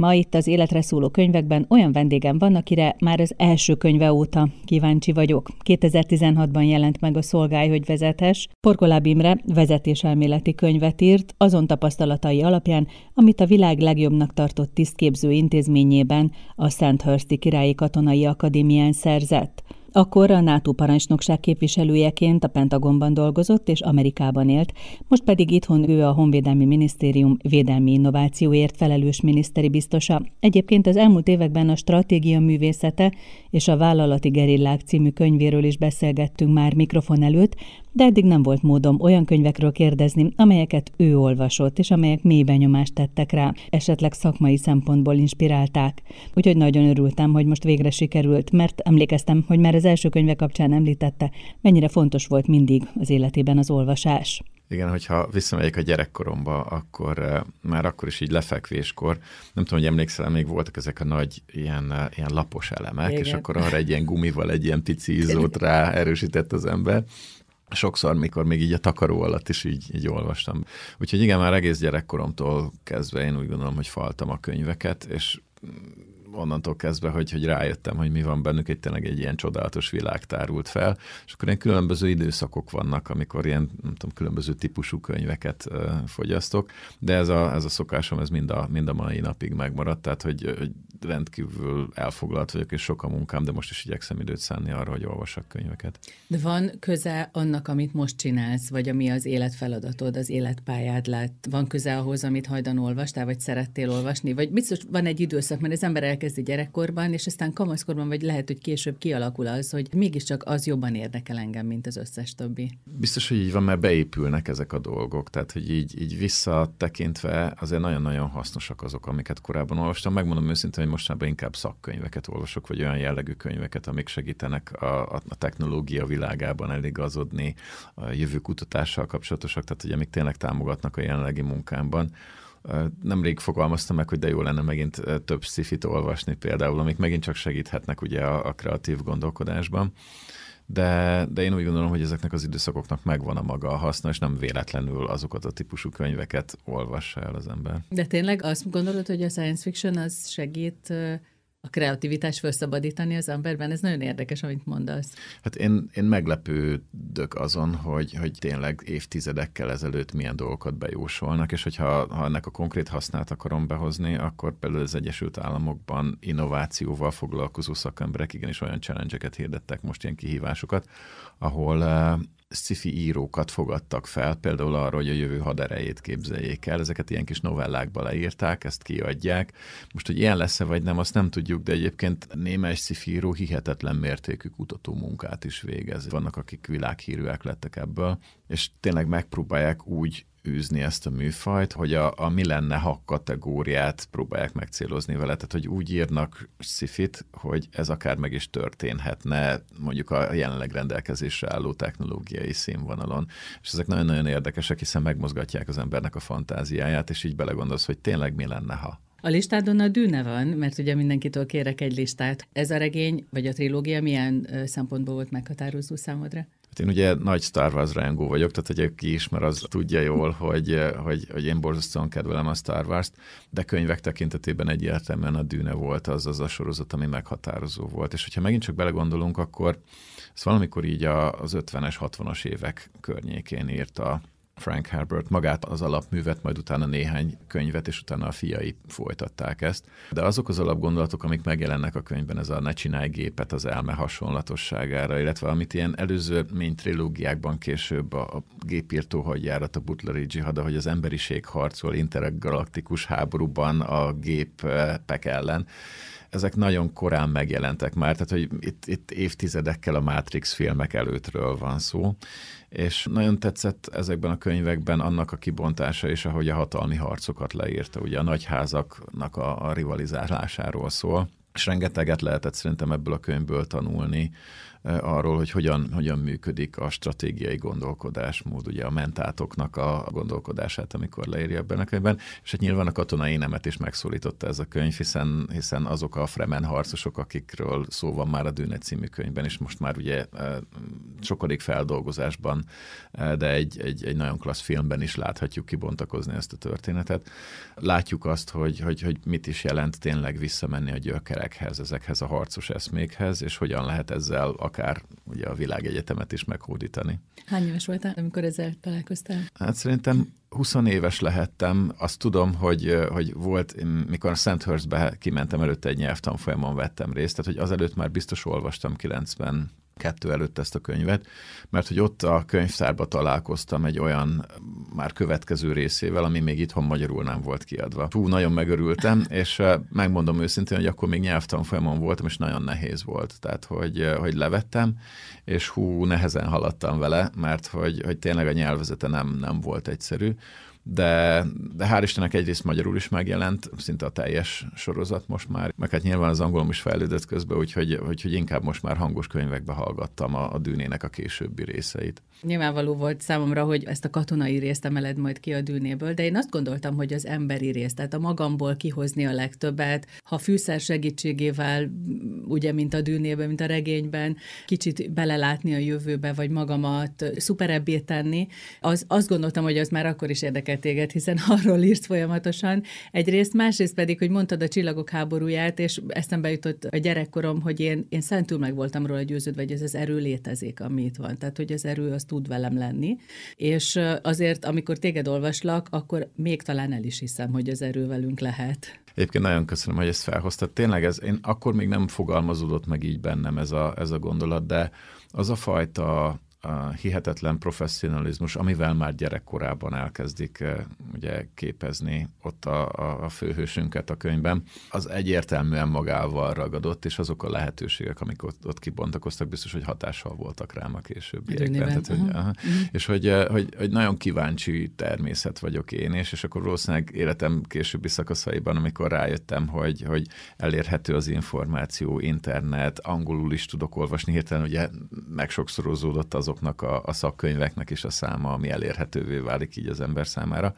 Ma itt az életre szóló könyvekben olyan vendégem van, akire már az első könyve óta kíváncsi vagyok. 2016-ban jelent meg a Szolgálj, hogy vezetes. Porkoláb Imre vezetéselméleti könyvet írt, azon tapasztalatai alapján, amit a világ legjobbnak tartott tisztképző intézményében, a Sandhursti Királyi Katonai Akadémián szerzett. Akkor a NATO parancsnokság képviselőjeként a Pentagonban dolgozott és Amerikában élt, most pedig itthon ő a Honvédelmi Minisztérium védelmi innovációért felelős miniszteri biztosa. Egyébként az elmúlt években a stratégia művészete és a vállalati gerillák című könyvéről is beszélgettünk már mikrofon előtt, de eddig nem volt módom olyan könyvekről kérdezni, amelyeket ő olvasott, és amelyek mély benyomást tettek rá, esetleg szakmai szempontból inspirálták. Úgyhogy nagyon örültem, hogy most végre sikerült, mert emlékeztem, hogy már az első könyve kapcsán említette, mennyire fontos volt mindig az életében az olvasás. Igen, hogyha visszamegyek a gyerekkoromba, akkor uh, már akkor is így lefekvéskor, nem tudom, hogy emlékszel, még voltak ezek a nagy ilyen, uh, ilyen lapos elemek, Igen. és akkor arra egy ilyen gumival egy ilyen pici ízót rá erősített az ember, sokszor, mikor még így a takaró alatt is így, így olvastam. Úgyhogy igen, már egész gyerekkoromtól kezdve én úgy gondolom, hogy faltam a könyveket, és onnantól kezdve, hogy, hogy rájöttem, hogy mi van bennük, egy tényleg egy ilyen csodálatos világ tárult fel, és akkor ilyen különböző időszakok vannak, amikor ilyen, nem tudom, különböző típusú könyveket fogyasztok, de ez a, ez a szokásom, ez mind a, mind a mai napig megmaradt, tehát hogy, hogy rendkívül elfoglalt vagyok, és sok a munkám, de most is igyekszem időt szánni arra, hogy olvassak könyveket. De van köze annak, amit most csinálsz, vagy ami az életfeladatod, az életpályád lett? Van köze ahhoz, amit hajdan olvastál, vagy szerettél olvasni? Vagy biztos van egy időszak, mert az ember elkezdi gyerekkorban, és aztán kamaszkorban, vagy lehet, hogy később kialakul az, hogy mégiscsak az jobban érdekel engem, mint az összes többi. Biztos, hogy így van, mert beépülnek ezek a dolgok, tehát hogy így, így visszatekintve azért nagyon-nagyon hasznosak azok, amiket korábban olvastam. Megmondom őszintén, hogy mostanában inkább szakkönyveket olvasok, vagy olyan jellegű könyveket, amik segítenek a, a technológia világában eligazodni, a jövő kutatással kapcsolatosak, tehát hogy amik tényleg támogatnak a jelenlegi munkámban. Nemrég fogalmaztam meg, hogy de jó lenne megint több szifit olvasni például, amik megint csak segíthetnek ugye a, a kreatív gondolkodásban. De, de én úgy gondolom, hogy ezeknek az időszakoknak megvan a maga a haszna, és nem véletlenül azokat a típusú könyveket olvassa el az ember. De tényleg azt gondolod, hogy a science fiction az segít a kreativitás felszabadítani az emberben. Ez nagyon érdekes, amit mondasz. Hát én, én meglepődök azon, hogy, hogy tényleg évtizedekkel ezelőtt milyen dolgokat bejósolnak, és hogyha ha ennek a konkrét hasznát akarom behozni, akkor például az Egyesült Államokban innovációval foglalkozó szakemberek igenis olyan challenge hirdettek most ilyen kihívásokat, ahol eh, sci-fi írókat fogadtak fel, például arra, hogy a jövő haderejét képzeljék el. Ezeket ilyen kis novellákba leírták, ezt kiadják. Most, hogy ilyen lesz-e vagy nem, azt nem tudjuk, de egyébként némes sci-fi író hihetetlen mértékű kutató munkát is végez. Vannak, akik világhírűek lettek ebből, és tényleg megpróbálják úgy űzni ezt a műfajt, hogy a, a mi lenne, ha kategóriát próbálják megcélozni vele, tehát hogy úgy írnak szifit, hogy ez akár meg is történhetne mondjuk a jelenleg rendelkezésre álló technológiai színvonalon. És ezek nagyon-nagyon érdekesek, hiszen megmozgatják az embernek a fantáziáját, és így belegondolsz, hogy tényleg mi lenne, ha. A listádon a dűne van, mert ugye mindenkitől kérek egy listát. Ez a regény, vagy a trilógia milyen szempontból volt meghatározó számodra? Hát én ugye nagy Star Wars rajongó vagyok, tehát hogy aki ismer, az tudja jól, hogy, hogy, hogy én borzasztóan kedvelem a Star Wars-t, de könyvek tekintetében egyértelműen a Dűne volt az az a sorozat, ami meghatározó volt. És hogyha megint csak belegondolunk, akkor ez valamikor így az 50-es, 60-as évek környékén írta Frank Herbert magát az alapművet, majd utána néhány könyvet, és utána a fiai folytatták ezt. De azok az alapgondolatok, amik megjelennek a könyvben, ez a ne csinálj gépet az elme hasonlatosságára, illetve amit ilyen előző mény trilógiákban később a, a gépírtó hagyjárat, a Butleri dzsihada, hogy az emberiség harcol intergalaktikus háborúban a gépek ellen ezek nagyon korán megjelentek már, tehát hogy itt, itt évtizedekkel a Matrix filmek előttről van szó, és nagyon tetszett ezekben a könyvekben annak a kibontása és ahogy a hatalmi harcokat leírta, ugye a nagyházaknak a, a rivalizálásáról szól. És rengeteget lehetett szerintem ebből a könyvből tanulni, arról, hogy hogyan, hogyan működik a stratégiai gondolkodásmód, ugye a mentátoknak a gondolkodását, amikor leírja ebben a könyvben, és hát nyilván a katonai nemet is megszólította ez a könyv, hiszen, hiszen azok a Fremen harcosok, akikről szó van már a Dűne című könyvben, és most már ugye sokadik feldolgozásban, de egy, egy, egy nagyon klassz filmben is láthatjuk kibontakozni ezt a történetet. Látjuk azt, hogy, hogy, hogy mit is jelent tényleg visszamenni a gyökerekhez, ezekhez a harcos eszmékhez, és hogyan lehet ezzel akár ugye a világegyetemet is meghódítani. Hány éves voltál, amikor ezzel találkoztál? Hát szerintem 20 éves lehettem, azt tudom, hogy, hogy volt, mikor a Sandhurstbe kimentem előtte egy nyelvtanfolyamon vettem részt, tehát hogy azelőtt már biztos olvastam 90 kettő előtt ezt a könyvet, mert hogy ott a könyvtárba találkoztam egy olyan már következő részével, ami még itthon magyarul nem volt kiadva. Hú, nagyon megörültem, és megmondom őszintén, hogy akkor még nyelvtanfolyamon voltam, és nagyon nehéz volt. Tehát, hogy, hogy levettem, és hú, nehezen haladtam vele, mert hogy, hogy tényleg a nyelvezete nem, nem volt egyszerű de, de hál' Istennek egyrészt magyarul is megjelent, szinte a teljes sorozat most már, meg hát nyilván az angolom is fejlődött közben, úgyhogy, úgyhogy inkább most már hangos könyvekbe hallgattam a, a dűnének a későbbi részeit. Nyilvánvaló volt számomra, hogy ezt a katonai részt emeled majd ki a dűnéből, de én azt gondoltam, hogy az emberi részt, tehát a magamból kihozni a legtöbbet, ha fűszer segítségével, ugye, mint a dűnében, mint a regényben, kicsit belelátni a jövőbe, vagy magamat szuperebbé tenni, az, azt gondoltam, hogy az már akkor is érdekel téged, hiszen arról írsz folyamatosan. Egyrészt, másrészt pedig, hogy mondtad a csillagok háborúját, és eszembe jutott a gyerekkorom, hogy én, én szentül meg voltam róla győződve, hogy ez az erő létezik, ami itt van. Tehát, hogy az erő az tud velem lenni. És azért, amikor téged olvaslak, akkor még talán el is hiszem, hogy az erő velünk lehet. Egyébként nagyon köszönöm, hogy ezt felhoztad. Tényleg ez, én akkor még nem fogalmazódott meg így bennem ez a, ez a gondolat, de az a fajta a hihetetlen professzionalizmus, amivel már gyerekkorában elkezdik eh, ugye képezni ott a, a, a főhősünket a könyvben, az egyértelműen magával ragadott, és azok a lehetőségek, amik ott, ott kibontakoztak, biztos, hogy hatással voltak rám a későbbiekben. Tehát, hogy, aha. Aha. Uh-huh. És hogy, eh, hogy, hogy nagyon kíváncsi természet vagyok én, és, és akkor valószínűleg életem későbbi szakaszaiban, amikor rájöttem, hogy, hogy elérhető az információ, internet, angolul is tudok olvasni, hirtelen ugye megsokszorozódott az azoknak a, a szakkönyveknek is a száma, ami elérhetővé válik így az ember számára.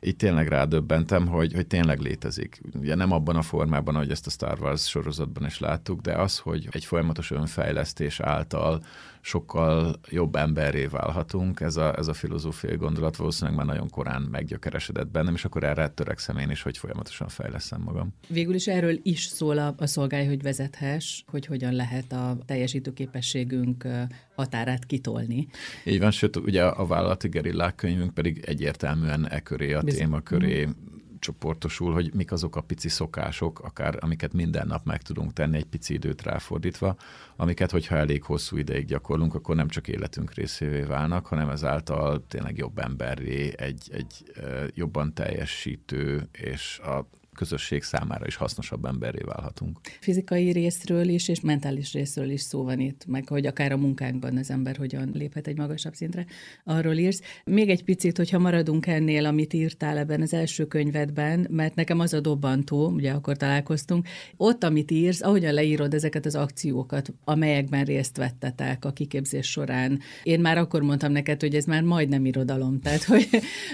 Így tényleg rádöbbentem, hogy, hogy tényleg létezik. Ugye nem abban a formában, ahogy ezt a Star Wars sorozatban is láttuk, de az, hogy egy folyamatos önfejlesztés által sokkal jobb emberré válhatunk. Ez a, ez a filozófiai gondolat valószínűleg már nagyon korán meggyökeresedett bennem, és akkor erre törekszem én is, hogy folyamatosan fejleszem magam. Végül is erről is szól a, a szolgály, hogy vezethess, hogy hogyan lehet a teljesítőképességünk határát kitolni. Így van, sőt, ugye a vállalati gerillák könyvünk pedig egyértelműen e köré, a Bizony. téma köré csoportosul, hogy mik azok a pici szokások, akár amiket minden nap meg tudunk tenni egy pici időt ráfordítva, amiket, hogyha elég hosszú ideig gyakorlunk, akkor nem csak életünk részévé válnak, hanem ezáltal tényleg jobb emberré, egy, egy jobban teljesítő és a közösség számára is hasznosabb emberré válhatunk. Fizikai részről is, és mentális részről is szó van itt, meg hogy akár a munkánkban az ember hogyan léphet egy magasabb szintre, arról írsz. Még egy picit, hogyha maradunk ennél, amit írtál ebben az első könyvedben, mert nekem az a dobbantó, ugye akkor találkoztunk, ott, amit írsz, ahogyan leírod ezeket az akciókat, amelyekben részt vettetek a kiképzés során. Én már akkor mondtam neked, hogy ez már majdnem irodalom, tehát hogy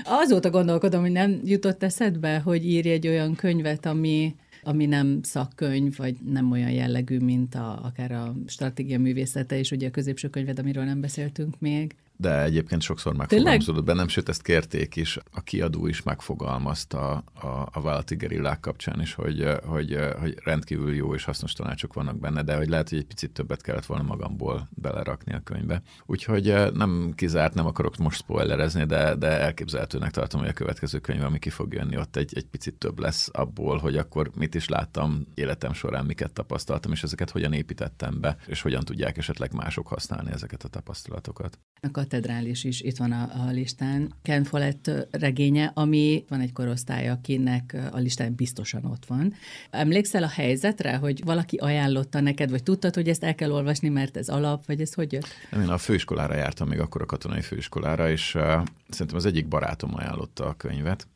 azóta gondolkodom, hogy nem jutott eszedbe, hogy írj egy olyan könyv, könyvet, ami, ami nem szakkönyv, vagy nem olyan jellegű, mint a, akár a stratégia művészete, és ugye a középső könyved, amiről nem beszéltünk még de egyébként sokszor megfogalmazódott bennem, sőt ezt kérték is, a kiadó is megfogalmazta a, a vállalati gerillák kapcsán is, hogy, hogy, hogy rendkívül jó és hasznos tanácsok vannak benne, de hogy lehet, hogy egy picit többet kellett volna magamból belerakni a könyvbe. Úgyhogy eh, nem kizárt, nem akarok most spoilerezni, de, de elképzelhetőnek tartom, hogy a következő könyv, ami ki fog jönni, ott egy, egy picit több lesz abból, hogy akkor mit is láttam életem során, miket tapasztaltam, és ezeket hogyan építettem be, és hogyan tudják esetleg mások használni ezeket a tapasztalatokat. A katedrális is itt van a, a listán. Ken Follett regénye, ami van egy korosztály, akinek a listán biztosan ott van. Emlékszel a helyzetre, hogy valaki ajánlotta neked, vagy tudtad, hogy ezt el kell olvasni, mert ez alap, vagy ez hogy jött? Nem, én a főiskolára jártam még akkor a katonai főiskolára, és uh, szerintem az egyik barátom ajánlotta a könyvet,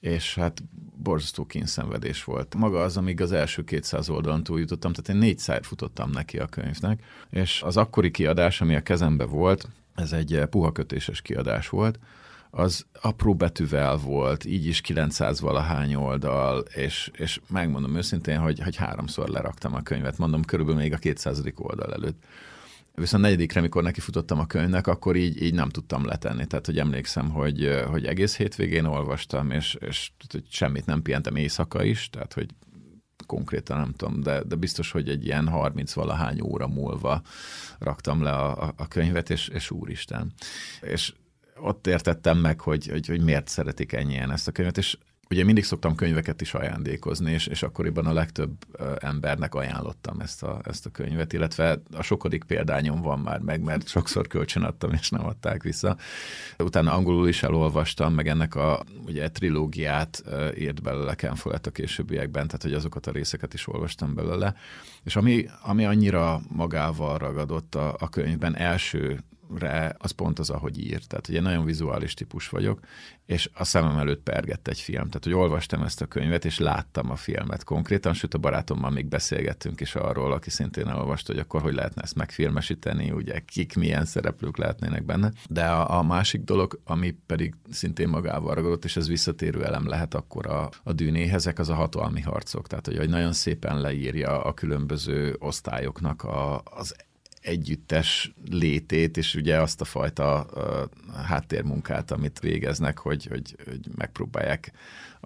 és hát borzasztó kínszenvedés volt. Maga az, amíg az első 200 oldalon túl jutottam, tehát én négyszer futottam neki a könyvnek, és az akkori kiadás, ami a kezembe volt, ez egy puha kötéses kiadás volt, az apró betűvel volt, így is 900 valahány oldal, és, és megmondom őszintén, hogy, hogy háromszor leraktam a könyvet, mondom körülbelül még a 200. oldal előtt. Viszont negyedikre, mikor nekifutottam a könyvnek, akkor így, így nem tudtam letenni. Tehát, hogy emlékszem, hogy, hogy egész hétvégén olvastam, és, és hogy semmit nem pihentem éjszaka is, tehát, hogy konkrétan nem tudom, de, de biztos, hogy egy ilyen 30-valahány óra múlva raktam le a, a könyvet, és, és úristen. És ott értettem meg, hogy, hogy, hogy miért szeretik ennyien ezt a könyvet, és ugye mindig szoktam könyveket is ajándékozni, és, és akkoriban a legtöbb embernek ajánlottam ezt a, ezt a könyvet, illetve a sokadik példányom van már meg, mert sokszor kölcsönadtam, és nem adták vissza. Utána angolul is elolvastam, meg ennek a ugye, trilógiát írt belőle Ken Follett a későbbiekben, tehát hogy azokat a részeket is olvastam belőle. És ami, ami annyira magával ragadott a, a könyvben első re az pont az, ahogy ír. Tehát ugye nagyon vizuális típus vagyok, és a szemem előtt pergett egy film. Tehát, hogy olvastam ezt a könyvet, és láttam a filmet konkrétan, sőt a barátommal még beszélgettünk is arról, aki szintén elolvasta, hogy akkor hogy lehetne ezt megfilmesíteni, ugye kik milyen szereplők lehetnének benne. De a, a másik dolog, ami pedig szintén magával ragadott, és ez visszatérő elem lehet akkor a, a dűnéhez, ezek az a hatalmi harcok. Tehát, hogy, hogy nagyon szépen leírja a különböző osztályoknak a, az együttes létét, és ugye azt a fajta uh, háttérmunkát, amit végeznek, hogy, hogy, hogy megpróbálják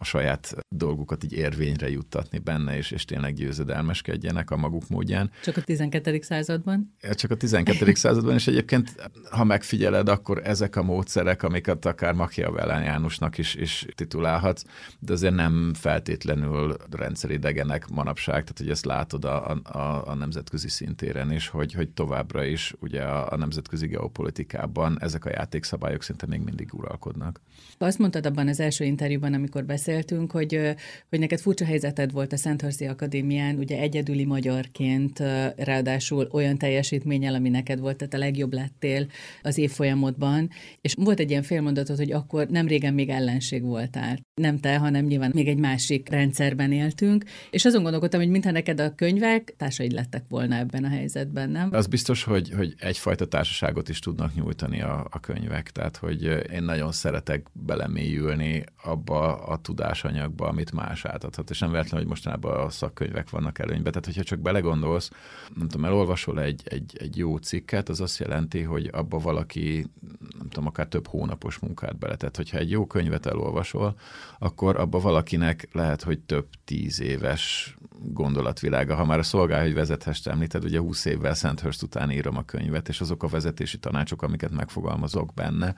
a saját dolgukat így érvényre juttatni benne, és, és tényleg győzedelmeskedjenek a maguk módján. Csak a 12. században? Csak a 12. században, és egyébként, ha megfigyeled, akkor ezek a módszerek, amiket akár Machiavellan Jánosnak is, is titulálhatsz, de azért nem feltétlenül rendszeridegenek manapság, tehát hogy ezt látod a, a, a nemzetközi szintéren is, hogy, hogy továbbra is ugye a, a nemzetközi geopolitikában ezek a játékszabályok szinte még mindig uralkodnak. Azt mondtad abban az első interjúban, amikor beszélt beszéltünk, hogy, hogy neked furcsa helyzeted volt a Szenthorzi Akadémián, ugye egyedüli magyarként, ráadásul olyan teljesítménnyel, ami neked volt, tehát a legjobb lettél az évfolyamodban, és volt egy ilyen félmondatot, hogy akkor nem régen még ellenség voltál. Nem te, hanem nyilván még egy másik rendszerben éltünk, és azon gondolkodtam, hogy mintha neked a könyvek társaid lettek volna ebben a helyzetben, nem? Az biztos, hogy, hogy egyfajta társaságot is tudnak nyújtani a, a könyvek, tehát hogy én nagyon szeretek belemélyülni abba a tudásanyagba, amit más átadhat, és nem véletlen, hogy mostanában a szakkönyvek vannak előnyben. Tehát, hogyha csak belegondolsz, nem tudom, elolvasol egy, egy, egy jó cikket, az azt jelenti, hogy abba valaki, nem tudom, akár több hónapos munkát beletett. Hogyha egy jó könyvet elolvasol, akkor abba valakinek lehet, hogy több tíz éves gondolatvilága. Ha már a szolgál, hogy vezethest említed, ugye 20 évvel Szenthörst után írom a könyvet, és azok a vezetési tanácsok, amiket megfogalmazok benne,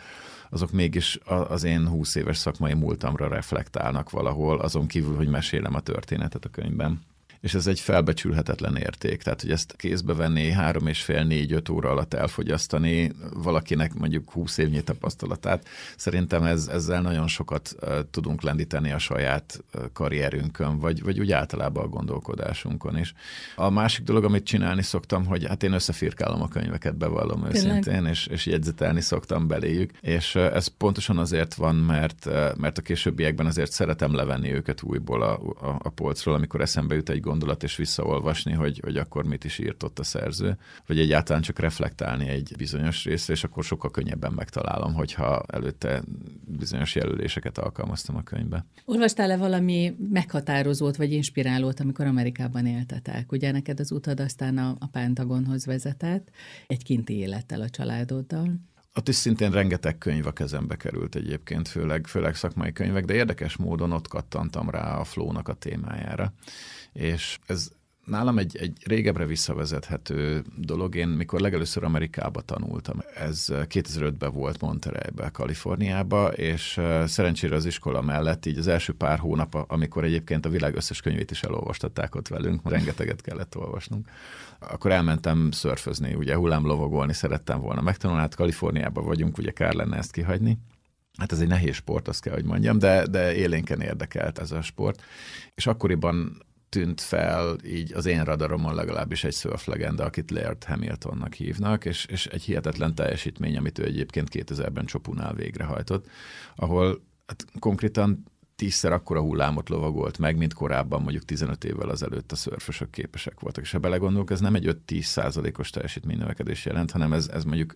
azok mégis az én 20 éves szakmai múltamra reflektálnak valahol, azon kívül, hogy mesélem a történetet a könyvben és ez egy felbecsülhetetlen érték. Tehát, hogy ezt kézbe venni, három és fél, négy, öt óra alatt elfogyasztani valakinek mondjuk húsz évnyi tapasztalatát, szerintem ez, ezzel nagyon sokat tudunk lendíteni a saját karrierünkön, vagy, vagy úgy általában a gondolkodásunkon is. A másik dolog, amit csinálni szoktam, hogy hát én összefirkálom a könyveket, bevallom őszintén, és, és jegyzetelni szoktam beléjük, és ez pontosan azért van, mert, mert a későbbiekben azért szeretem levenni őket újból a, a, a polcról, amikor eszembe jut egy gondolat, és visszaolvasni, hogy, hogy akkor mit is írt ott a szerző, vagy egyáltalán csak reflektálni egy bizonyos részre, és akkor sokkal könnyebben megtalálom, hogyha előtte bizonyos jelöléseket alkalmaztam a könyvbe. Olvastál-e valami meghatározót vagy inspirálót, amikor Amerikában éltetek? Ugye neked az utad aztán a, a Pentagonhoz vezetett, egy kinti élettel a családoddal. Ott is szintén rengeteg könyv a kezembe került egyébként, főleg, főleg szakmai könyvek, de érdekes módon ott kattantam rá a flónak a témájára. És ez nálam egy, egy régebbre visszavezethető dolog. Én mikor legelőször Amerikába tanultam, ez 2005-ben volt Montereybe, Kaliforniába, és szerencsére az iskola mellett így az első pár hónap, amikor egyébként a világ összes könyvét is elolvastatták ott velünk, rengeteget kellett olvasnunk, akkor elmentem szörfözni, ugye hullámlovagolni szerettem volna megtanulni, hát Kaliforniában vagyunk, ugye kár lenne ezt kihagyni. Hát ez egy nehéz sport, azt kell, hogy mondjam, de, de élénken érdekelt ez a sport. És akkoriban tűnt fel így az én radaromon legalábbis egy szörflegenda, akit Laird Hamiltonnak hívnak, és, és egy hihetetlen teljesítmény, amit ő egyébként 2000-ben Csopunál végrehajtott, ahol hát konkrétan tízszer akkora hullámot lovagolt meg, mint korábban mondjuk 15 évvel azelőtt a szörfösök képesek voltak. És ha belegondolunk, ez nem egy 5-10 százalékos teljesítménynövekedés jelent, hanem ez, ez mondjuk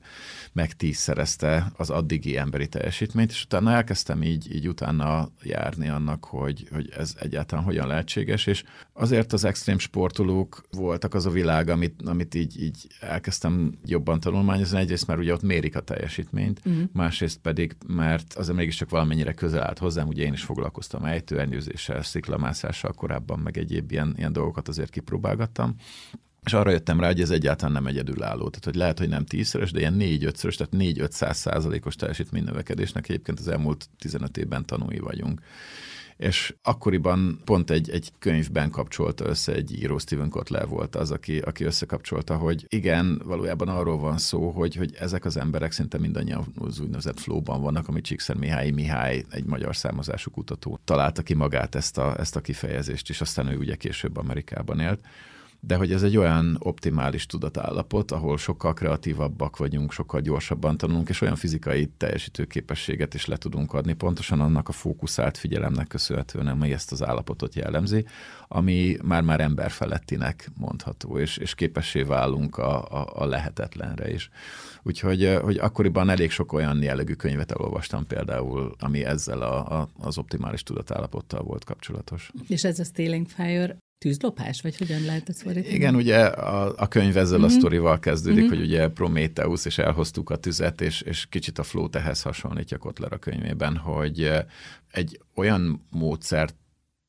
meg tízszerezte az addigi emberi teljesítményt, és utána elkezdtem így, így utána járni annak, hogy, hogy ez egyáltalán hogyan lehetséges, és azért az extrém sportolók voltak az a világ, amit, amit így, így elkezdtem jobban tanulmányozni. Egyrészt már ugye ott mérik a teljesítményt, uh-huh. másrészt pedig, mert az mégiscsak valamennyire közel állt hozzám, ugye én is foglalkoztam ejtőernyőzéssel, sziklamászással korábban, meg egyéb ilyen, ilyen dolgokat azért kipróbálgattam. És arra jöttem rá, hogy ez egyáltalán nem egyedülálló. Tehát, hogy lehet, hogy nem tízszeres, de ilyen négy-ötszörös, tehát négy-ötszáz százalékos teljesítménynövekedésnek egyébként az elmúlt 15 évben tanúi vagyunk és akkoriban pont egy, egy könyvben kapcsolta össze egy író, Steven Kotler volt az, aki, aki összekapcsolta, hogy igen, valójában arról van szó, hogy, hogy ezek az emberek szinte mindannyian az úgynevezett flóban vannak, amit Csíkszer Mihály Mihály, egy magyar származású kutató találta ki magát ezt a, ezt a kifejezést, és aztán ő ugye később Amerikában élt de hogy ez egy olyan optimális tudatállapot, ahol sokkal kreatívabbak vagyunk, sokkal gyorsabban tanulunk, és olyan fizikai teljesítőképességet is le tudunk adni, pontosan annak a fókuszált figyelemnek köszönhetően, ami ezt az állapotot jellemzi, ami már-már emberfelettinek mondható, és, és képessé válunk a, a, a lehetetlenre is. Úgyhogy hogy akkoriban elég sok olyan jellegű könyvet elolvastam például, ami ezzel a, a, az optimális tudatállapottal volt kapcsolatos. És ez a Stealing Fire tűzlopás, vagy hogyan lehet ezt fordítani? Igen, ugye a, a könyv ezzel mm-hmm. a mhm. sztorival kezdődik, mm-hmm. hogy ugye Prometheus, és elhoztuk a tüzet, és, és kicsit a flót ehhez hasonlítja Kotler a könyvében, hogy egy olyan módszert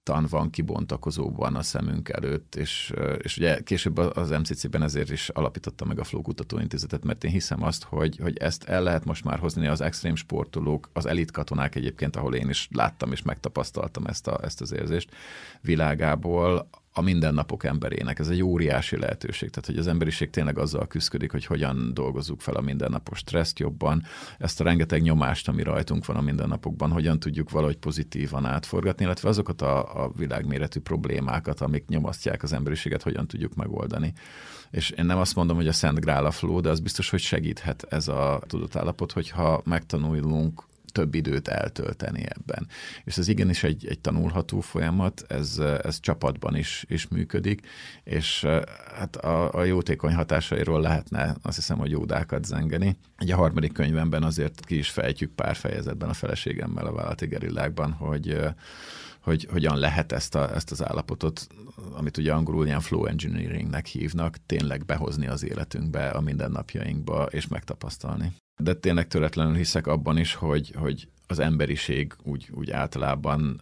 tan van kibontakozóban a szemünk előtt, és, és ugye később az MCC-ben ezért is alapította meg a Flow Kutatóintézetet, mert én hiszem azt, hogy, hogy ezt el lehet most már hozni az extrém sportolók, az elit katonák egyébként, ahol én is láttam és megtapasztaltam ezt, a, ezt az érzést világából, a mindennapok emberének. Ez egy óriási lehetőség. Tehát, hogy az emberiség tényleg azzal küzdik, hogy hogyan dolgozzuk fel a mindennapos stresszt jobban, ezt a rengeteg nyomást, ami rajtunk van a mindennapokban, hogyan tudjuk valahogy pozitívan átforgatni, illetve azokat a, a világméretű problémákat, amik nyomasztják az emberiséget, hogyan tudjuk megoldani. És én nem azt mondom, hogy a Szent Grál flow, de az biztos, hogy segíthet ez a tudatállapot, hogyha megtanulunk több időt eltölteni ebben. És ez igenis egy, egy tanulható folyamat, ez, ez csapatban is, is működik, és hát a, a jótékony hatásairól lehetne azt hiszem, hogy jódákat zengeni. Egy a harmadik könyvemben azért ki is fejtjük pár fejezetben a feleségemmel a vállalati gerillákban, hogy hogy hogyan lehet ezt, a, ezt az állapotot, amit ugye angolul ilyen flow engineeringnek hívnak, tényleg behozni az életünkbe, a mindennapjainkba, és megtapasztalni de tényleg töretlenül hiszek abban is, hogy, hogy az emberiség úgy, úgy általában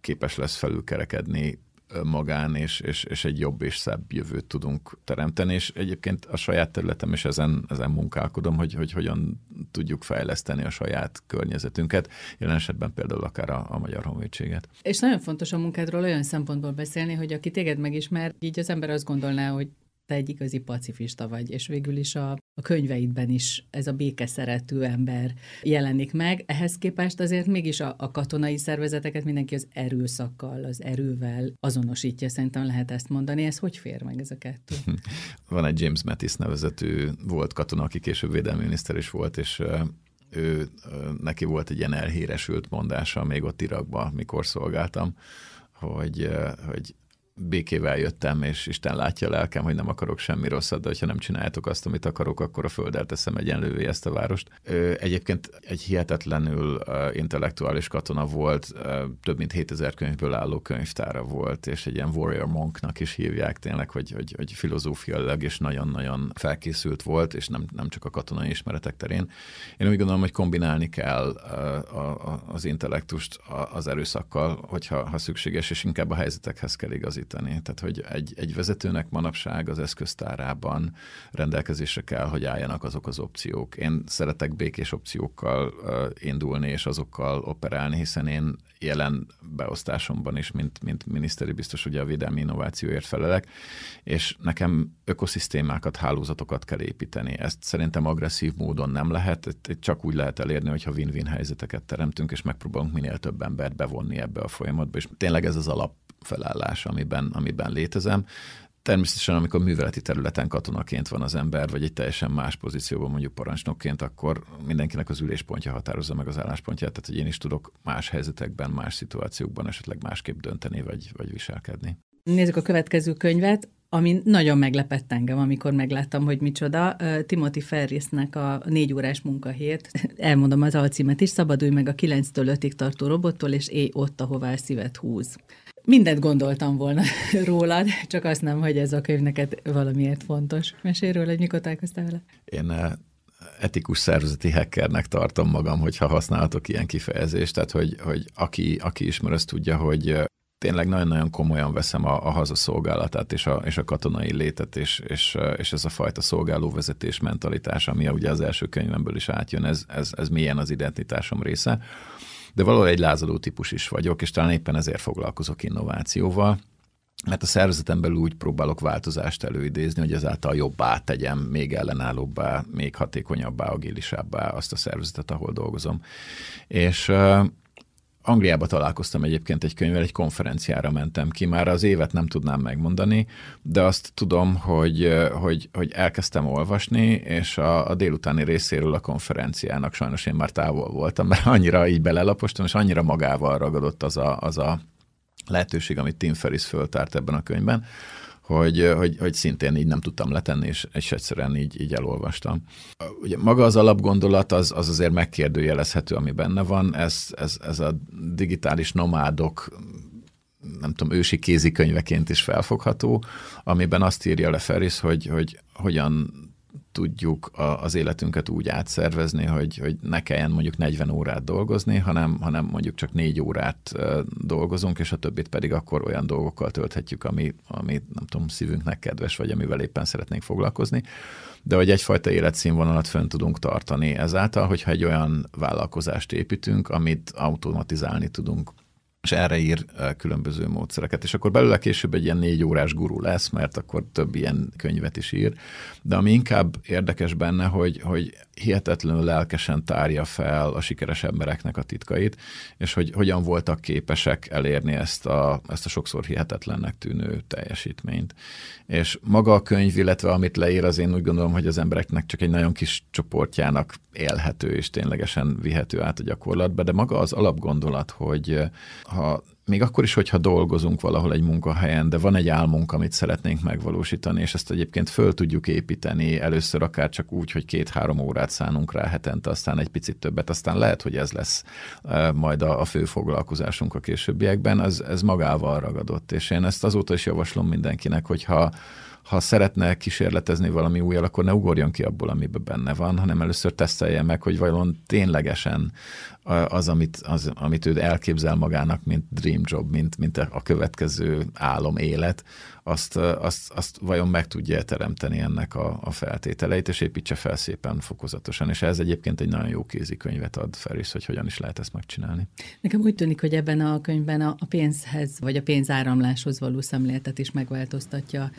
képes lesz felülkerekedni magán, és, és, és egy jobb és szebb jövőt tudunk teremteni, és egyébként a saját területem is ezen, ezen munkálkodom, hogy, hogy hogyan tudjuk fejleszteni a saját környezetünket, jelen esetben például akár a, a Magyar Honvédséget. És nagyon fontos a munkádról olyan szempontból beszélni, hogy aki téged megismer, így az ember azt gondolná, hogy te egy igazi pacifista vagy, és végül is a, a könyveidben is ez a békeszerető ember jelenik meg. Ehhez képest azért mégis a, a katonai szervezeteket mindenki az erőszakkal, az erővel azonosítja, szerintem lehet ezt mondani. Ez hogy fér meg ez a kettő? Van egy James Mattis nevezető volt katona, aki később védelmi miniszter is volt, és ő, neki volt egy ilyen elhíresült mondása még ott Irakban, mikor szolgáltam, hogy, hogy békével jöttem, és Isten látja a lelkem, hogy nem akarok semmi rosszat, de hogyha nem csináljátok azt, amit akarok, akkor a földdel teszem egyenlővé ezt a várost. Egyébként egy hihetetlenül intellektuális katona volt, több mint 7000 könyvből álló könyvtára volt, és egy ilyen warrior monknak is hívják tényleg, hogy, hogy, hogy filozófiailag is nagyon-nagyon felkészült volt, és nem, nem csak a katonai ismeretek terén. Én úgy gondolom, hogy kombinálni kell az intellektust az erőszakkal, hogyha ha szükséges, és inkább a helyzetekhez kell igazítani segíteni. Tehát, hogy egy, egy vezetőnek manapság az eszköztárában rendelkezésre kell, hogy álljanak azok az opciók. Én szeretek békés opciókkal uh, indulni és azokkal operálni, hiszen én jelen beosztásomban is, mint, mint miniszteri biztos, ugye a védelmi innovációért felelek, és nekem ökoszisztémákat, hálózatokat kell építeni. Ezt szerintem agresszív módon nem lehet, csak úgy lehet elérni, hogyha win-win helyzeteket teremtünk, és megpróbálunk minél több embert bevonni ebbe a folyamatba, és tényleg ez az alap felállás, amiben, amiben létezem Természetesen, amikor műveleti területen katonaként van az ember, vagy egy teljesen más pozícióban, mondjuk parancsnokként, akkor mindenkinek az üléspontja határozza meg az álláspontját, tehát hogy én is tudok más helyzetekben, más szituációkban esetleg másképp dönteni, vagy, vagy viselkedni. Nézzük a következő könyvet, ami nagyon meglepett engem, amikor megláttam, hogy micsoda. Timothy Ferrisnek a négy órás munkahét, elmondom az alcímet is, szabadulj meg a 9-től 5-ig tartó robottól, és éj ott, ahová szívet húz. Mindent gondoltam volna rólad, csak azt nem, hogy ez a könyv neked valamiért fontos. Mesélj róla, hogy mikor találkoztál vele? Én eh, etikus szervezeti hackernek tartom magam, hogyha használhatok ilyen kifejezést, tehát hogy, hogy aki, aki ismer, azt tudja, hogy eh, tényleg nagyon-nagyon komolyan veszem a, a hazaszolgálatát és a, és a katonai létet, és, és, eh, és ez a fajta szolgálóvezetés mentalitás, ami ugye az első könyvemből is átjön, ez, ez, ez milyen az identitásom része de valahol egy lázadó típus is vagyok, és talán éppen ezért foglalkozok innovációval, mert a szervezetem belül úgy próbálok változást előidézni, hogy ezáltal jobbá tegyem, még ellenállóbbá, még hatékonyabbá, agilisabbá azt a szervezetet, ahol dolgozom. És Angliába találkoztam egyébként egy könyvvel, egy konferenciára mentem ki, már az évet nem tudnám megmondani, de azt tudom, hogy, hogy, hogy elkezdtem olvasni, és a, a délutáni részéről a konferenciának sajnos én már távol voltam, mert annyira így belelapostam, és annyira magával ragadott az a, az a lehetőség, amit Tim Ferris föltárt ebben a könyvben, hogy, hogy, hogy szintén így nem tudtam letenni, és, és egyszerűen így, így elolvastam. Ugye maga az alapgondolat az, az azért megkérdőjelezhető, ami benne van, ez, ez, ez a digitális nomádok nem tudom, ősi kézikönyveként is felfogható, amiben azt írja le Ferris, hogy, hogy hogyan tudjuk a, az életünket úgy átszervezni, hogy, hogy ne kelljen mondjuk 40 órát dolgozni, hanem, hanem mondjuk csak négy órát dolgozunk, és a többit pedig akkor olyan dolgokkal tölthetjük, ami, ami nem tudom, szívünknek kedves, vagy amivel éppen szeretnénk foglalkozni. De hogy egyfajta életszínvonalat fönn tudunk tartani ezáltal, hogyha egy olyan vállalkozást építünk, amit automatizálni tudunk és erre ír különböző módszereket. És akkor belőle később egy ilyen négy órás gurú lesz, mert akkor több ilyen könyvet is ír. De ami inkább érdekes benne, hogy, hogy hihetetlenül lelkesen tárja fel a sikeres embereknek a titkait, és hogy hogyan voltak képesek elérni ezt a, ezt a sokszor hihetetlennek tűnő teljesítményt. És maga a könyv, illetve amit leír, az én úgy gondolom, hogy az embereknek csak egy nagyon kis csoportjának élhető és ténylegesen vihető át a gyakorlatba, de maga az alapgondolat, hogy ha még akkor is, hogyha dolgozunk valahol egy munkahelyen, de van egy álmunk, amit szeretnénk megvalósítani, és ezt egyébként föl tudjuk építeni először akár csak úgy, hogy két-három órát szánunk rá hetente, aztán egy picit többet, aztán lehet, hogy ez lesz majd a, fő foglalkozásunk a későbbiekben, ez, ez magával ragadott, és én ezt azóta is javaslom mindenkinek, hogyha ha szeretne kísérletezni valami újjal, akkor ne ugorjon ki abból, amiben benne van, hanem először tesztelje meg, hogy vajon ténylegesen az, amit, az, amit ő elképzel magának, mint dream job, mint, mint a következő álom élet, azt, azt, azt vajon meg tudja teremteni ennek a, a feltételeit, és építse fel szépen fokozatosan. És ez egyébként egy nagyon jó kézikönyvet ad Feris, hogy hogyan is lehet ezt megcsinálni. Nekem úgy tűnik, hogy ebben a könyvben a, a pénzhez, vagy a pénzáramláshoz való szemléletet is megváltoztatja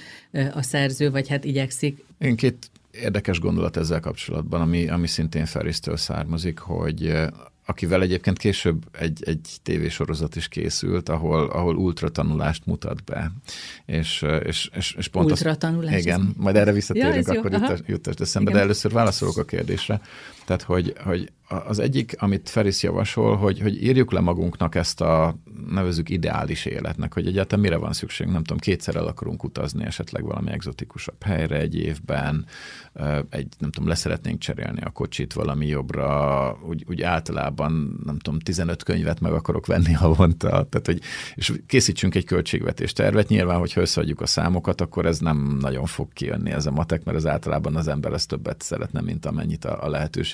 a szerző, vagy hát igyekszik. Én két érdekes gondolat ezzel kapcsolatban, ami, ami szintén Ferisztől származik, hogy akivel egyébként később egy, egy tévésorozat is készült, ahol, ahol ultratanulást mutat be. És, és, és, és pont ultratanulás? Igen, majd erre visszatérünk, ja, akkor jutas, jutas eszembe, igen. de először válaszolok a kérdésre. Tehát, hogy, hogy az egyik, amit Feris javasol, hogy, hogy írjuk le magunknak ezt a nevezük ideális életnek, hogy egyáltalán mire van szükség, nem tudom, kétszer el akarunk utazni esetleg valami egzotikusabb helyre egy évben, egy, nem tudom, leszeretnénk cserélni a kocsit valami jobbra, úgy, úgy általában, nem tudom, 15 könyvet meg akarok venni havonta, tehát, hogy, és készítsünk egy költségvetés tervet, nyilván, hogyha összeadjuk a számokat, akkor ez nem nagyon fog kijönni ez a matek, mert az általában az ember ezt többet szeretne, mint amennyit a, a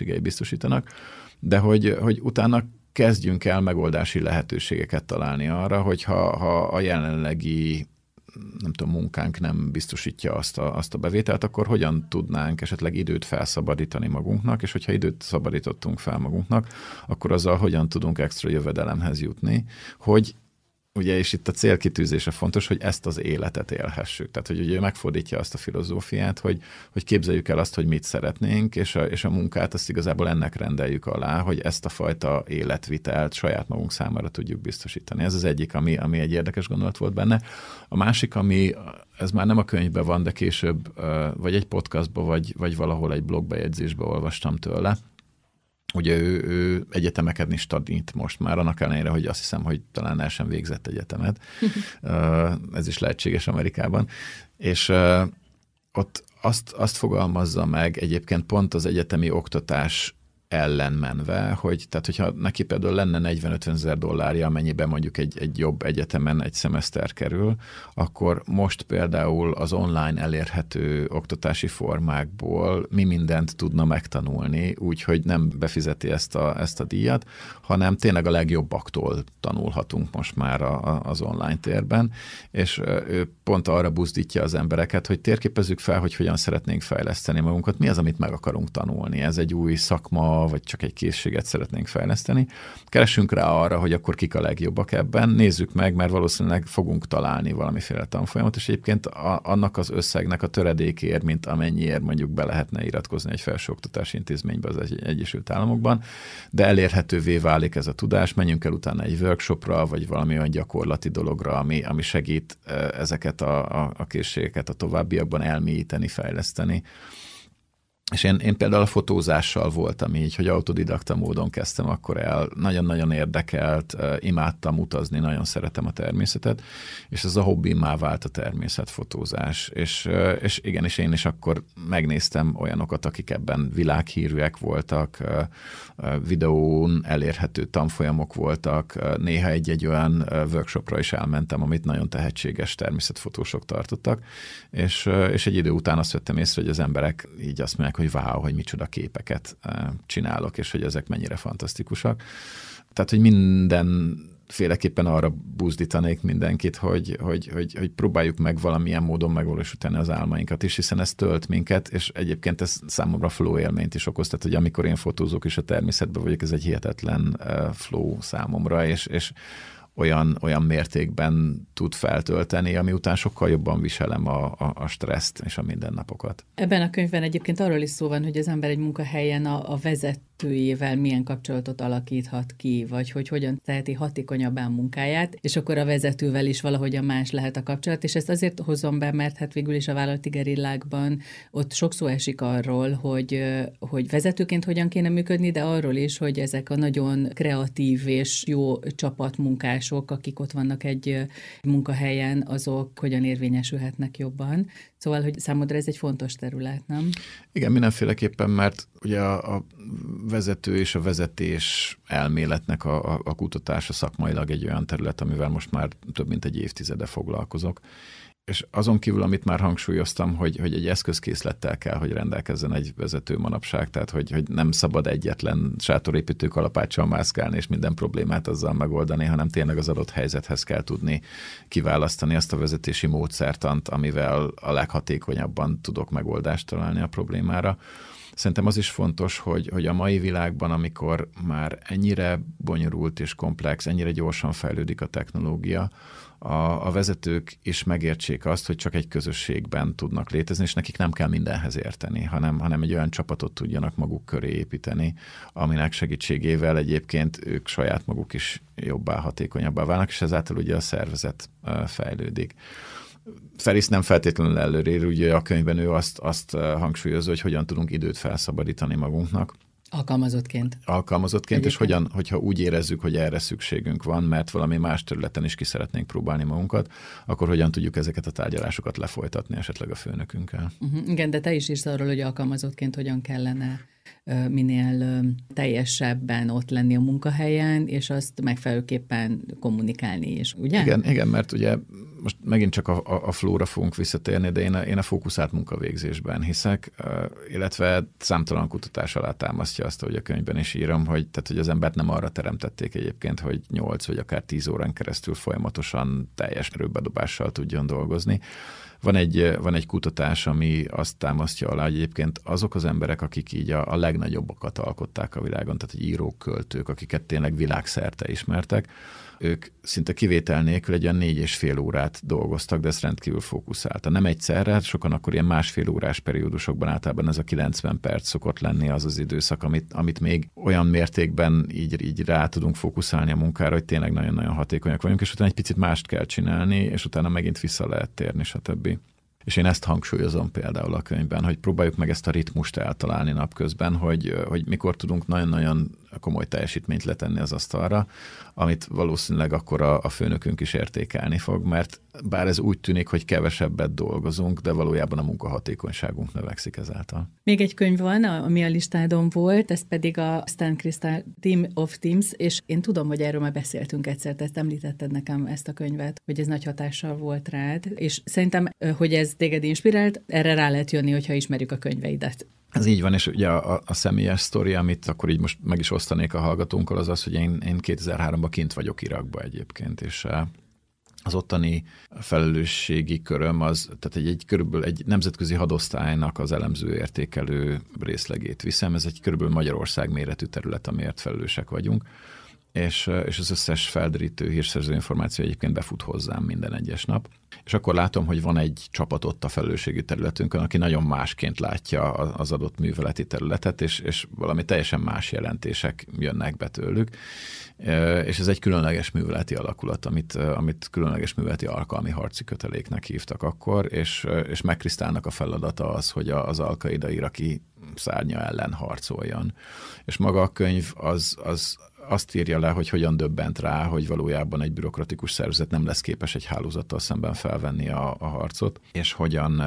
lehetőségei biztosítanak, de hogy, hogy utána kezdjünk el megoldási lehetőségeket találni arra, hogy ha, ha a jelenlegi nem tudom, munkánk nem biztosítja azt a, azt a bevételt, akkor hogyan tudnánk esetleg időt felszabadítani magunknak, és hogyha időt szabadítottunk fel magunknak, akkor azzal hogyan tudunk extra jövedelemhez jutni, hogy ugye, és itt a célkitűzése fontos, hogy ezt az életet élhessük. Tehát, hogy ugye megfordítja azt a filozófiát, hogy, hogy képzeljük el azt, hogy mit szeretnénk, és a, és a munkát azt igazából ennek rendeljük alá, hogy ezt a fajta életvitelt saját magunk számára tudjuk biztosítani. Ez az egyik, ami, ami egy érdekes gondolat volt benne. A másik, ami ez már nem a könyvben van, de később vagy egy podcastban, vagy, vagy valahol egy blogbejegyzésben olvastam tőle, Ugye ő, ő egyetemeket is tanít most már, annak ellenére, hogy azt hiszem, hogy talán el sem végzett egyetemet. Ez is lehetséges Amerikában. És ott azt, azt fogalmazza meg egyébként pont az egyetemi oktatás ellen menve, hogy tehát hogyha neki például lenne 40-50 ezer dollárja, amennyiben mondjuk egy, egy jobb egyetemen egy szemeszter kerül, akkor most például az online elérhető oktatási formákból mi mindent tudna megtanulni, úgyhogy nem befizeti ezt a, ezt a díjat, hanem tényleg a legjobbaktól tanulhatunk most már a, a, az online térben, és ő pont arra buzdítja az embereket, hogy térképezzük fel, hogy hogyan szeretnénk fejleszteni magunkat, mi az, amit meg akarunk tanulni. Ez egy új szakma, vagy csak egy készséget szeretnénk fejleszteni. Keresünk rá arra, hogy akkor kik a legjobbak ebben, nézzük meg, mert valószínűleg fogunk találni valamiféle tanfolyamot, és egyébként a, annak az összegnek a töredékért, mint amennyiért mondjuk be lehetne iratkozni egy felsőoktatási intézménybe az Egyesült Államokban, de elérhetővé válik ez a tudás, menjünk el utána egy workshopra, vagy valami olyan gyakorlati dologra, ami, ami segít ezeket a, a, a készségeket a továbbiakban elmélyíteni, fejleszteni. És én, én például a fotózással voltam így, hogy autodidakta módon kezdtem akkor el, nagyon-nagyon érdekelt, imádtam utazni, nagyon szeretem a természetet, és ez a hobbimá vált a természetfotózás. És, és igen, és én is akkor megnéztem olyanokat, akik ebben világhírűek voltak, videón elérhető tanfolyamok voltak, néha egy-egy olyan workshopra is elmentem, amit nagyon tehetséges természetfotósok tartottak, és, és egy idő után azt vettem észre, hogy az emberek így azt mondják, hogy wow, hogy micsoda képeket csinálok, és hogy ezek mennyire fantasztikusak. Tehát, hogy minden féleképpen arra buzdítanék mindenkit, hogy, hogy, hogy, hogy próbáljuk meg valamilyen módon megvalósítani az álmainkat is, hiszen ez tölt minket, és egyébként ez számomra flow élményt is okoz, tehát hogy amikor én fotózok és a természetben vagyok, ez egy hihetetlen flow számomra, és, és olyan, olyan mértékben tud feltölteni, ami után sokkal jobban viselem a, a, a stresszt és a mindennapokat. Ebben a könyvben egyébként arról is szó van, hogy az ember egy munkahelyen a, a vezet vezetőjével milyen kapcsolatot alakíthat ki, vagy hogy hogyan teheti hatékonyabbá munkáját, és akkor a vezetővel is valahogyan más lehet a kapcsolat, és ezt azért hozom be, mert hát végül is a vállalati gerillákban ott sok szó esik arról, hogy, hogy vezetőként hogyan kéne működni, de arról is, hogy ezek a nagyon kreatív és jó csapatmunkások, akik ott vannak egy munkahelyen, azok hogyan érvényesülhetnek jobban. Szóval, hogy számodra ez egy fontos terület, nem? Igen, mindenféleképpen, mert ugye a, a vezető és a vezetés elméletnek a, a, a kutatása szakmailag egy olyan terület, amivel most már több mint egy évtizede foglalkozok. És azon kívül, amit már hangsúlyoztam, hogy, hogy egy eszközkészlettel kell, hogy rendelkezzen egy vezető manapság, tehát hogy, hogy nem szabad egyetlen sátorépítő kalapáccsal mászkálni, és minden problémát azzal megoldani, hanem tényleg az adott helyzethez kell tudni kiválasztani azt a vezetési módszertant, amivel a leghatékonyabban tudok megoldást találni a problémára. Szerintem az is fontos, hogy, hogy a mai világban, amikor már ennyire bonyolult és komplex, ennyire gyorsan fejlődik a technológia, a, a vezetők is megértsék azt, hogy csak egy közösségben tudnak létezni, és nekik nem kell mindenhez érteni, hanem, hanem egy olyan csapatot tudjanak maguk köré építeni, aminek segítségével egyébként ők saját maguk is jobbá, hatékonyabbá válnak, és ezáltal ugye a szervezet fejlődik. Ferisz nem feltétlenül előrér, ugye a könyvben ő azt, azt hangsúlyozza, hogy hogyan tudunk időt felszabadítani magunknak. Alkalmazottként. Alkalmazottként, Egyébként. és hogyan, hogyha úgy érezzük, hogy erre szükségünk van, mert valami más területen is ki szeretnénk próbálni magunkat, akkor hogyan tudjuk ezeket a tárgyalásokat lefolytatni esetleg a főnökünkkel. Uh-huh. Igen, de te is írsz arról, hogy alkalmazottként hogyan kellene minél teljesebben ott lenni a munkahelyen, és azt megfelelőképpen kommunikálni is, ugye? Igen, igen mert ugye most megint csak a, a, a flóra fogunk visszatérni, de én a, én a fókuszált munkavégzésben hiszek, illetve számtalan kutatás alá támasztja azt, hogy a könyvben is írom, hogy, tehát, hogy az embert nem arra teremtették egyébként, hogy 8 vagy akár 10 órán keresztül folyamatosan teljes erőbedobással tudjon dolgozni, van egy, van egy kutatás, ami azt támasztja alá, hogy egyébként azok az emberek, akik így a, a legnagyobbakat alkották a világon, tehát egy írók, költők, akiket tényleg világszerte ismertek, ők szinte kivétel nélkül egy olyan négy és fél órát dolgoztak, de ez rendkívül fókuszálta. Nem egyszerre, sokan akkor ilyen másfél órás periódusokban általában ez a 90 perc szokott lenni az az időszak, amit, amit még olyan mértékben így, így rá tudunk fókuszálni a munkára, hogy tényleg nagyon-nagyon hatékonyak vagyunk, és utána egy picit mást kell csinálni, és utána megint vissza lehet térni, stb. És én ezt hangsúlyozom például a könyvben, hogy próbáljuk meg ezt a ritmust eltalálni napközben, hogy, hogy mikor tudunk nagyon-nagyon komoly teljesítményt letenni az asztalra, amit valószínűleg akkor a, a főnökünk is értékelni fog, mert bár ez úgy tűnik, hogy kevesebbet dolgozunk, de valójában a munkahatékonyságunk növekszik ezáltal. Még egy könyv van, ami a listádon volt, ez pedig a Stan Crystal Team of Teams, és én tudom, hogy erről már beszéltünk egyszer, te említetted nekem ezt a könyvet, hogy ez nagy hatással volt rád, és szerintem, hogy ez téged inspirált, erre rá lehet jönni, hogyha ismerjük a könyveidet. Ez így van, és ugye a, a személyes sztori, amit akkor így most meg is osztanék a hallgatónkkal, az az, hogy én, én 2003-ban kint vagyok Irakba egyébként, és eh, az ottani felelősségi köröm az, tehát egy, egy körülbelül egy nemzetközi hadosztálynak az elemző értékelő részlegét viszem. Ez egy körülbelül Magyarország méretű terület, amiért felelősek vagyunk és, és az összes felderítő hírszerző információ egyébként befut hozzám minden egyes nap. És akkor látom, hogy van egy csapat ott a felelősségi területünkön, aki nagyon másként látja az adott műveleti területet, és, és valami teljesen más jelentések jönnek be tőlük. És ez egy különleges műveleti alakulat, amit, amit különleges műveleti alkalmi harci köteléknek hívtak akkor, és, és megkrisztálnak a feladata az, hogy az alkaida iraki szárnya ellen harcoljon. És maga a könyv az, az azt írja le, hogy hogyan döbbent rá, hogy valójában egy bürokratikus szervezet nem lesz képes egy hálózattal szemben felvenni a, a harcot, és hogyan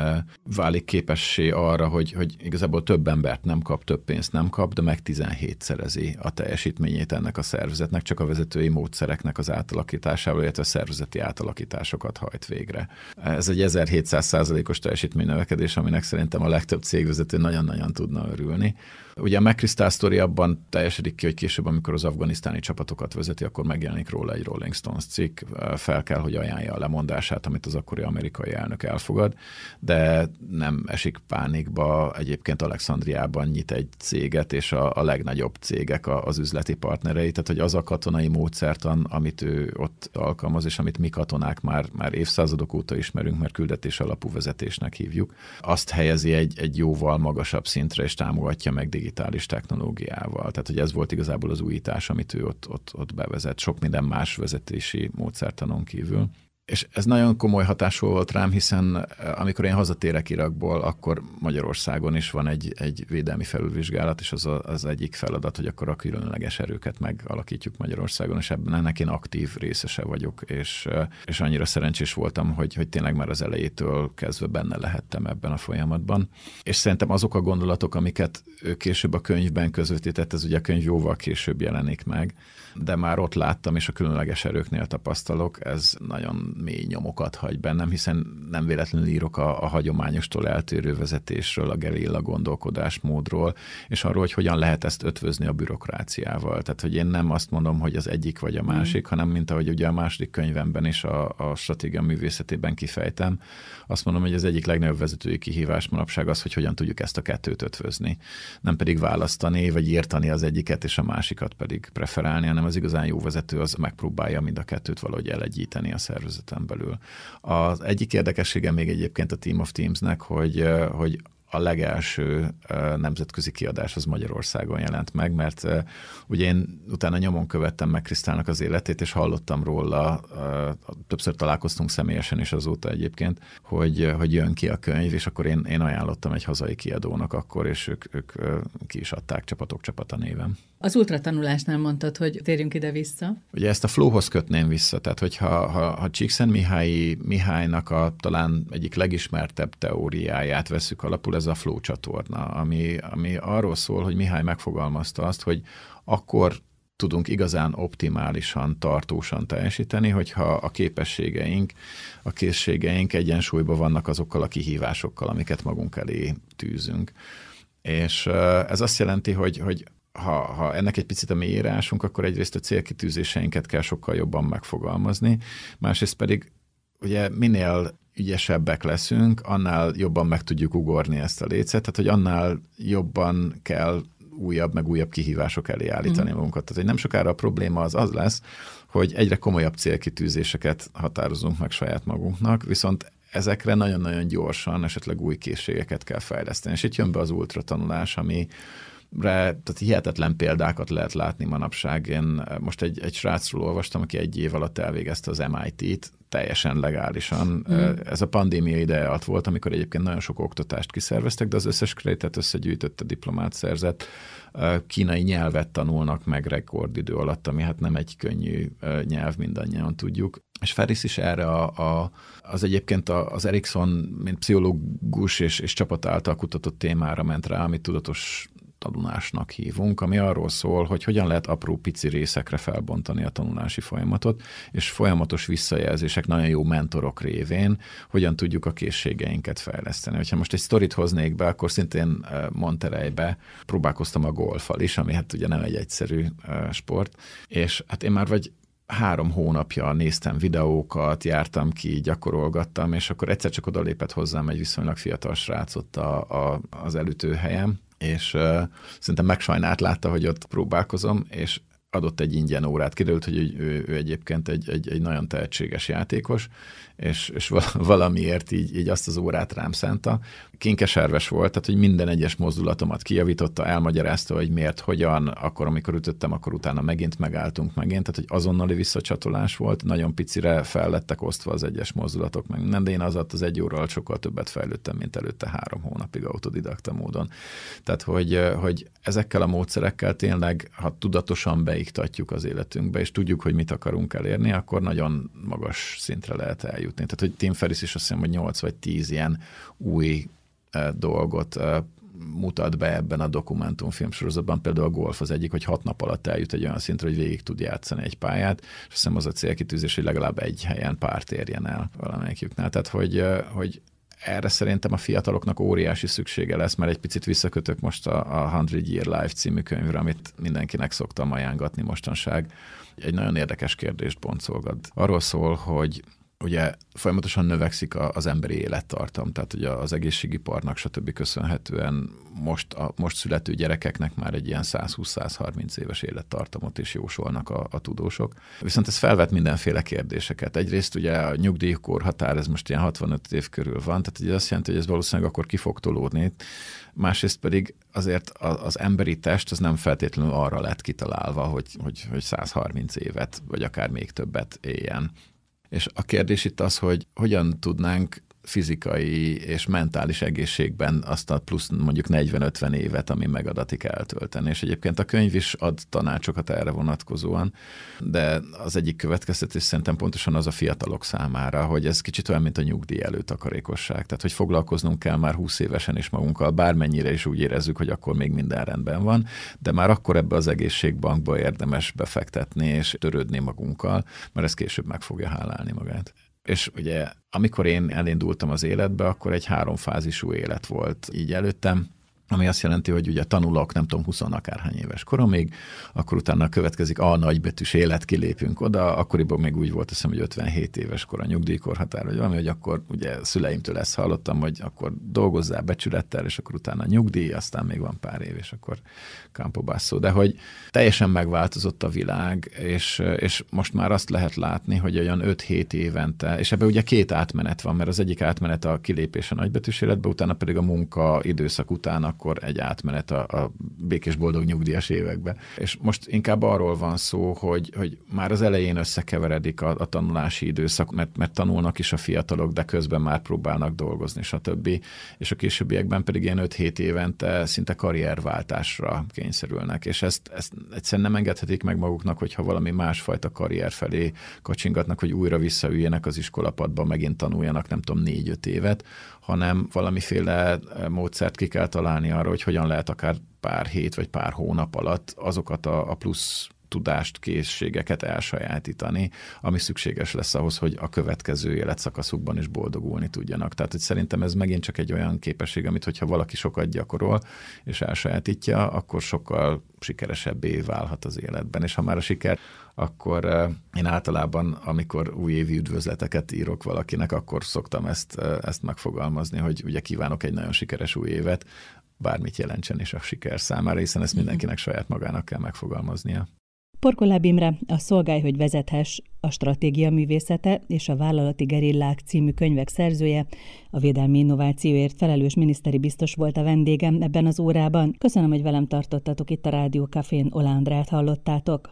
válik képessé arra, hogy, hogy igazából több embert nem kap, több pénzt nem kap, de meg 17 szerezi a teljesítményét ennek a szervezetnek, csak a vezetői módszereknek az átalakításával, illetve a szervezeti átalakításokat hajt végre. Ez egy 1700 százalékos teljesítménynövekedés, aminek szerintem a legtöbb cégvezető nagyon-nagyon tudna örülni. Ugye a McChrystal sztori abban teljesedik ki, hogy később, amikor az afganisztáni csapatokat vezeti, akkor megjelenik róla egy Rolling Stones cikk, fel kell, hogy ajánlja a lemondását, amit az akkori amerikai elnök elfogad, de nem esik pánikba. Egyébként Alexandriában nyit egy céget, és a, a legnagyobb cégek az üzleti partnerei, tehát hogy az a katonai módszertan, amit ő ott alkalmaz, és amit mi katonák már, már évszázadok óta ismerünk, mert küldetés alapú vezetésnek hívjuk, azt helyezi egy, egy jóval magasabb szintre, és támogatja meg digitális technológiával. Tehát, hogy ez volt igazából az újítás, amit ő ott, ott, ott bevezet, sok minden más vezetési módszertanon kívül. És ez nagyon komoly hatású volt rám, hiszen eh, amikor én hazatérek Irakból, akkor Magyarországon is van egy, egy védelmi felülvizsgálat, és az a, az egyik feladat, hogy akkor a különleges erőket megalakítjuk Magyarországon, és ebben ennek én aktív részese vagyok, és, eh, és annyira szerencsés voltam, hogy, hogy tényleg már az elejétől kezdve benne lehettem ebben a folyamatban. És szerintem azok a gondolatok, amiket ő később a könyvben közvetített, ez ugye a könyv jóval később jelenik meg, de már ott láttam, és a különleges erőknél tapasztalok, ez nagyon mély nyomokat hagy bennem, hiszen nem véletlenül írok a, a hagyományostól eltérő vezetésről, a gerilla gondolkodásmódról, és arról, hogy hogyan lehet ezt ötvözni a bürokráciával. Tehát, hogy én nem azt mondom, hogy az egyik vagy a másik, mm. hanem mint ahogy ugye a második könyvemben is a, a stratégia művészetében kifejtem, azt mondom, hogy az egyik legnagyobb vezetői kihívás manapság az, hogy hogyan tudjuk ezt a kettőt ötvözni. Nem pedig választani, vagy írtani az egyiket, és a másikat pedig preferálni, hanem az igazán jó vezető az megpróbálja mind a kettőt valahogy elegyíteni a szervezeten belül. Az egyik érdekessége még egyébként a Team of Teamsnek, hogy, hogy a legelső nemzetközi kiadás az Magyarországon jelent meg, mert ugye én utána nyomon követtem meg Krisztálnak az életét, és hallottam róla, többször találkoztunk személyesen is azóta egyébként, hogy, hogy jön ki a könyv, és akkor én, én ajánlottam egy hazai kiadónak akkor, és ők, ők ki is adták csapatok csapata néven. Az ultratanulásnál mondtad, hogy térjünk ide-vissza. Ugye ezt a flowhoz kötném vissza, tehát hogyha ha, ha Csíkszent Mihály, Mihálynak a talán egyik legismertebb teóriáját veszük alapul, ez a flow csatorna, ami, ami arról szól, hogy Mihály megfogalmazta azt, hogy akkor tudunk igazán optimálisan, tartósan teljesíteni, hogyha a képességeink, a készségeink egyensúlyban vannak azokkal a kihívásokkal, amiket magunk elé tűzünk. És ez azt jelenti, hogy, hogy ha, ha ennek egy picit a mélyírásunk, akkor egyrészt a célkitűzéseinket kell sokkal jobban megfogalmazni, másrészt pedig ugye minél ügyesebbek leszünk, annál jobban meg tudjuk ugorni ezt a lécet, tehát hogy annál jobban kell újabb, meg újabb kihívások elé állítani mm. magunkat. Tehát, hogy nem sokára a probléma az az lesz, hogy egyre komolyabb célkitűzéseket határozunk meg saját magunknak, viszont ezekre nagyon-nagyon gyorsan esetleg új készségeket kell fejleszteni. És itt jön be az ultratanulás, ami, tehát hihetetlen példákat lehet látni manapság. Én most egy, egy srácról olvastam, aki egy év alatt elvégezte az MIT-t, teljesen legálisan. Mm. Ez a pandémia ideje alatt volt, amikor egyébként nagyon sok oktatást kiszerveztek, de az összes kreditet összegyűjtött, a diplomát szerzett. Kínai nyelvet tanulnak meg rekordidő alatt, ami hát nem egy könnyű nyelv, mindannyian tudjuk. És Ferris is erre a, a, az egyébként az Erikson, mint pszichológus és, és csapat által kutatott témára ment rá, amit tudatos tanulásnak hívunk, ami arról szól, hogy hogyan lehet apró pici részekre felbontani a tanulási folyamatot, és folyamatos visszajelzések nagyon jó mentorok révén, hogyan tudjuk a készségeinket fejleszteni. Ha most egy sztorit hoznék be, akkor szintén eh, Montereybe próbálkoztam a golfal is, ami hát ugye nem egy egyszerű eh, sport, és hát én már vagy három hónapja néztem videókat, jártam ki, gyakorolgattam, és akkor egyszer csak oda lépett hozzám egy viszonylag fiatal srác ott a, a, az elütőhelyem, és uh, szerintem megsajnált látta, hogy ott próbálkozom, és adott egy ingyen órát. Kiderült, hogy ő, ő egyébként egy, egy, egy nagyon tehetséges játékos, és, és valamiért így, így azt az órát rám szánta. Kinkeserves volt, tehát hogy minden egyes mozdulatomat kijavította, elmagyarázta, hogy miért, hogyan, akkor amikor ütöttem, akkor utána megint megálltunk megint, tehát hogy azonnali visszacsatolás volt, nagyon picire fel lettek osztva az egyes mozdulatok, meg nem, de én az az egy óra alatt sokkal többet fejlődtem, mint előtte három hónapig autodidakta módon. Tehát, hogy, hogy ezekkel a módszerekkel tényleg, ha tudatosan beiktatjuk az életünkbe, és tudjuk, hogy mit akarunk elérni, akkor nagyon magas szintre lehet eljutni jutni. Tehát, hogy Tim Ferris is azt hiszem, hogy 8 vagy 10 ilyen új uh, dolgot uh, mutat be ebben a dokumentumfilm sorozatban. Például a golf az egyik, hogy hat nap alatt eljut egy olyan szintre, hogy végig tud játszani egy pályát, és azt hiszem az a célkitűzés, hogy legalább egy helyen párt érjen el valamelyiküknál. Tehát, hogy, hogy erre szerintem a fiataloknak óriási szüksége lesz, mert egy picit visszakötök most a, a 100 Year Life című könyvre, amit mindenkinek szoktam ajánlatni mostanság. Egy nagyon érdekes kérdést boncolgat. Arról szól, hogy ugye folyamatosan növekszik az emberi élettartam, tehát ugye az egészségiparnak stb. köszönhetően most a most születő gyerekeknek már egy ilyen 120-130 éves élettartamot is jósolnak a, a tudósok. Viszont ez felvet mindenféle kérdéseket. Egyrészt ugye a nyugdíjkorhatár, ez most ilyen 65 év körül van, tehát ugye azt jelenti, hogy ez valószínűleg akkor ki fog tolódni. Másrészt pedig azért az emberi test az nem feltétlenül arra lett kitalálva, hogy, hogy, hogy 130 évet, vagy akár még többet éljen. És a kérdés itt az, hogy hogyan tudnánk fizikai és mentális egészségben azt a plusz mondjuk 40-50 évet, ami megadatik eltölteni. És egyébként a könyv is ad tanácsokat erre vonatkozóan, de az egyik következtetés szerintem pontosan az a fiatalok számára, hogy ez kicsit olyan, mint a nyugdíj előtakarékosság. Tehát, hogy foglalkoznunk kell már 20 évesen is magunkkal, bármennyire is úgy érezzük, hogy akkor még minden rendben van, de már akkor ebbe az egészségbankba érdemes befektetni és törődni magunkkal, mert ez később meg fogja hálálni magát. És ugye amikor én elindultam az életbe, akkor egy háromfázisú élet volt így előttem ami azt jelenti, hogy ugye tanulok, nem tudom, 20 akárhány éves koromig, akkor utána következik a nagybetűs élet, kilépünk oda, akkoriban még úgy volt, hiszem, hogy 57 éves kor a nyugdíjkorhatár, vagy valami, hogy akkor ugye szüleimtől ezt hallottam, hogy akkor dolgozzál becsülettel, és akkor utána nyugdíj, aztán még van pár év, és akkor Campo Basso. De hogy teljesen megváltozott a világ, és, és most már azt lehet látni, hogy olyan 5-7 évente, és ebben ugye két átmenet van, mert az egyik átmenet a kilépés a nagybetűs életbe, utána pedig a munka időszak után akkor egy átmenet a, a békés boldog nyugdíjas évekbe. És most inkább arról van szó, hogy, hogy már az elején összekeveredik a, a tanulási időszak, mert, mert tanulnak is a fiatalok, de közben már próbálnak dolgozni, stb. És a későbbiekben pedig ilyen 5-7 évente szinte karrierváltásra kényszerülnek, és ezt, ezt egyszerűen nem engedhetik meg maguknak, hogyha valami másfajta karrier felé kacsingatnak, hogy újra visszaüljenek az iskolapadba, megint tanuljanak, nem tudom, négy-öt évet, hanem valamiféle eh, módszert ki kell találni arra, hogy hogyan lehet akár pár hét vagy pár hónap alatt azokat a, a plusz tudást, készségeket elsajátítani, ami szükséges lesz ahhoz, hogy a következő életszakaszukban is boldogulni tudjanak. Tehát, hogy szerintem ez megint csak egy olyan képesség, amit hogyha valaki sokat gyakorol és elsajátítja, akkor sokkal sikeresebbé válhat az életben. És ha már a siker akkor én általában, amikor újévi üdvözleteket írok valakinek, akkor szoktam ezt, ezt megfogalmazni, hogy ugye kívánok egy nagyon sikeres új évet, bármit jelentsen is a siker számára, hiszen ezt mindenkinek saját magának kell megfogalmaznia. Porkoláb Imre, a Szolgálj, hogy vezethess, a Stratégia művészete és a Vállalati Gerillák című könyvek szerzője, a Védelmi Innovációért felelős miniszteri biztos volt a vendégem ebben az órában. Köszönöm, hogy velem tartottatok itt a Rádió Cafén, Olándrát hallottátok.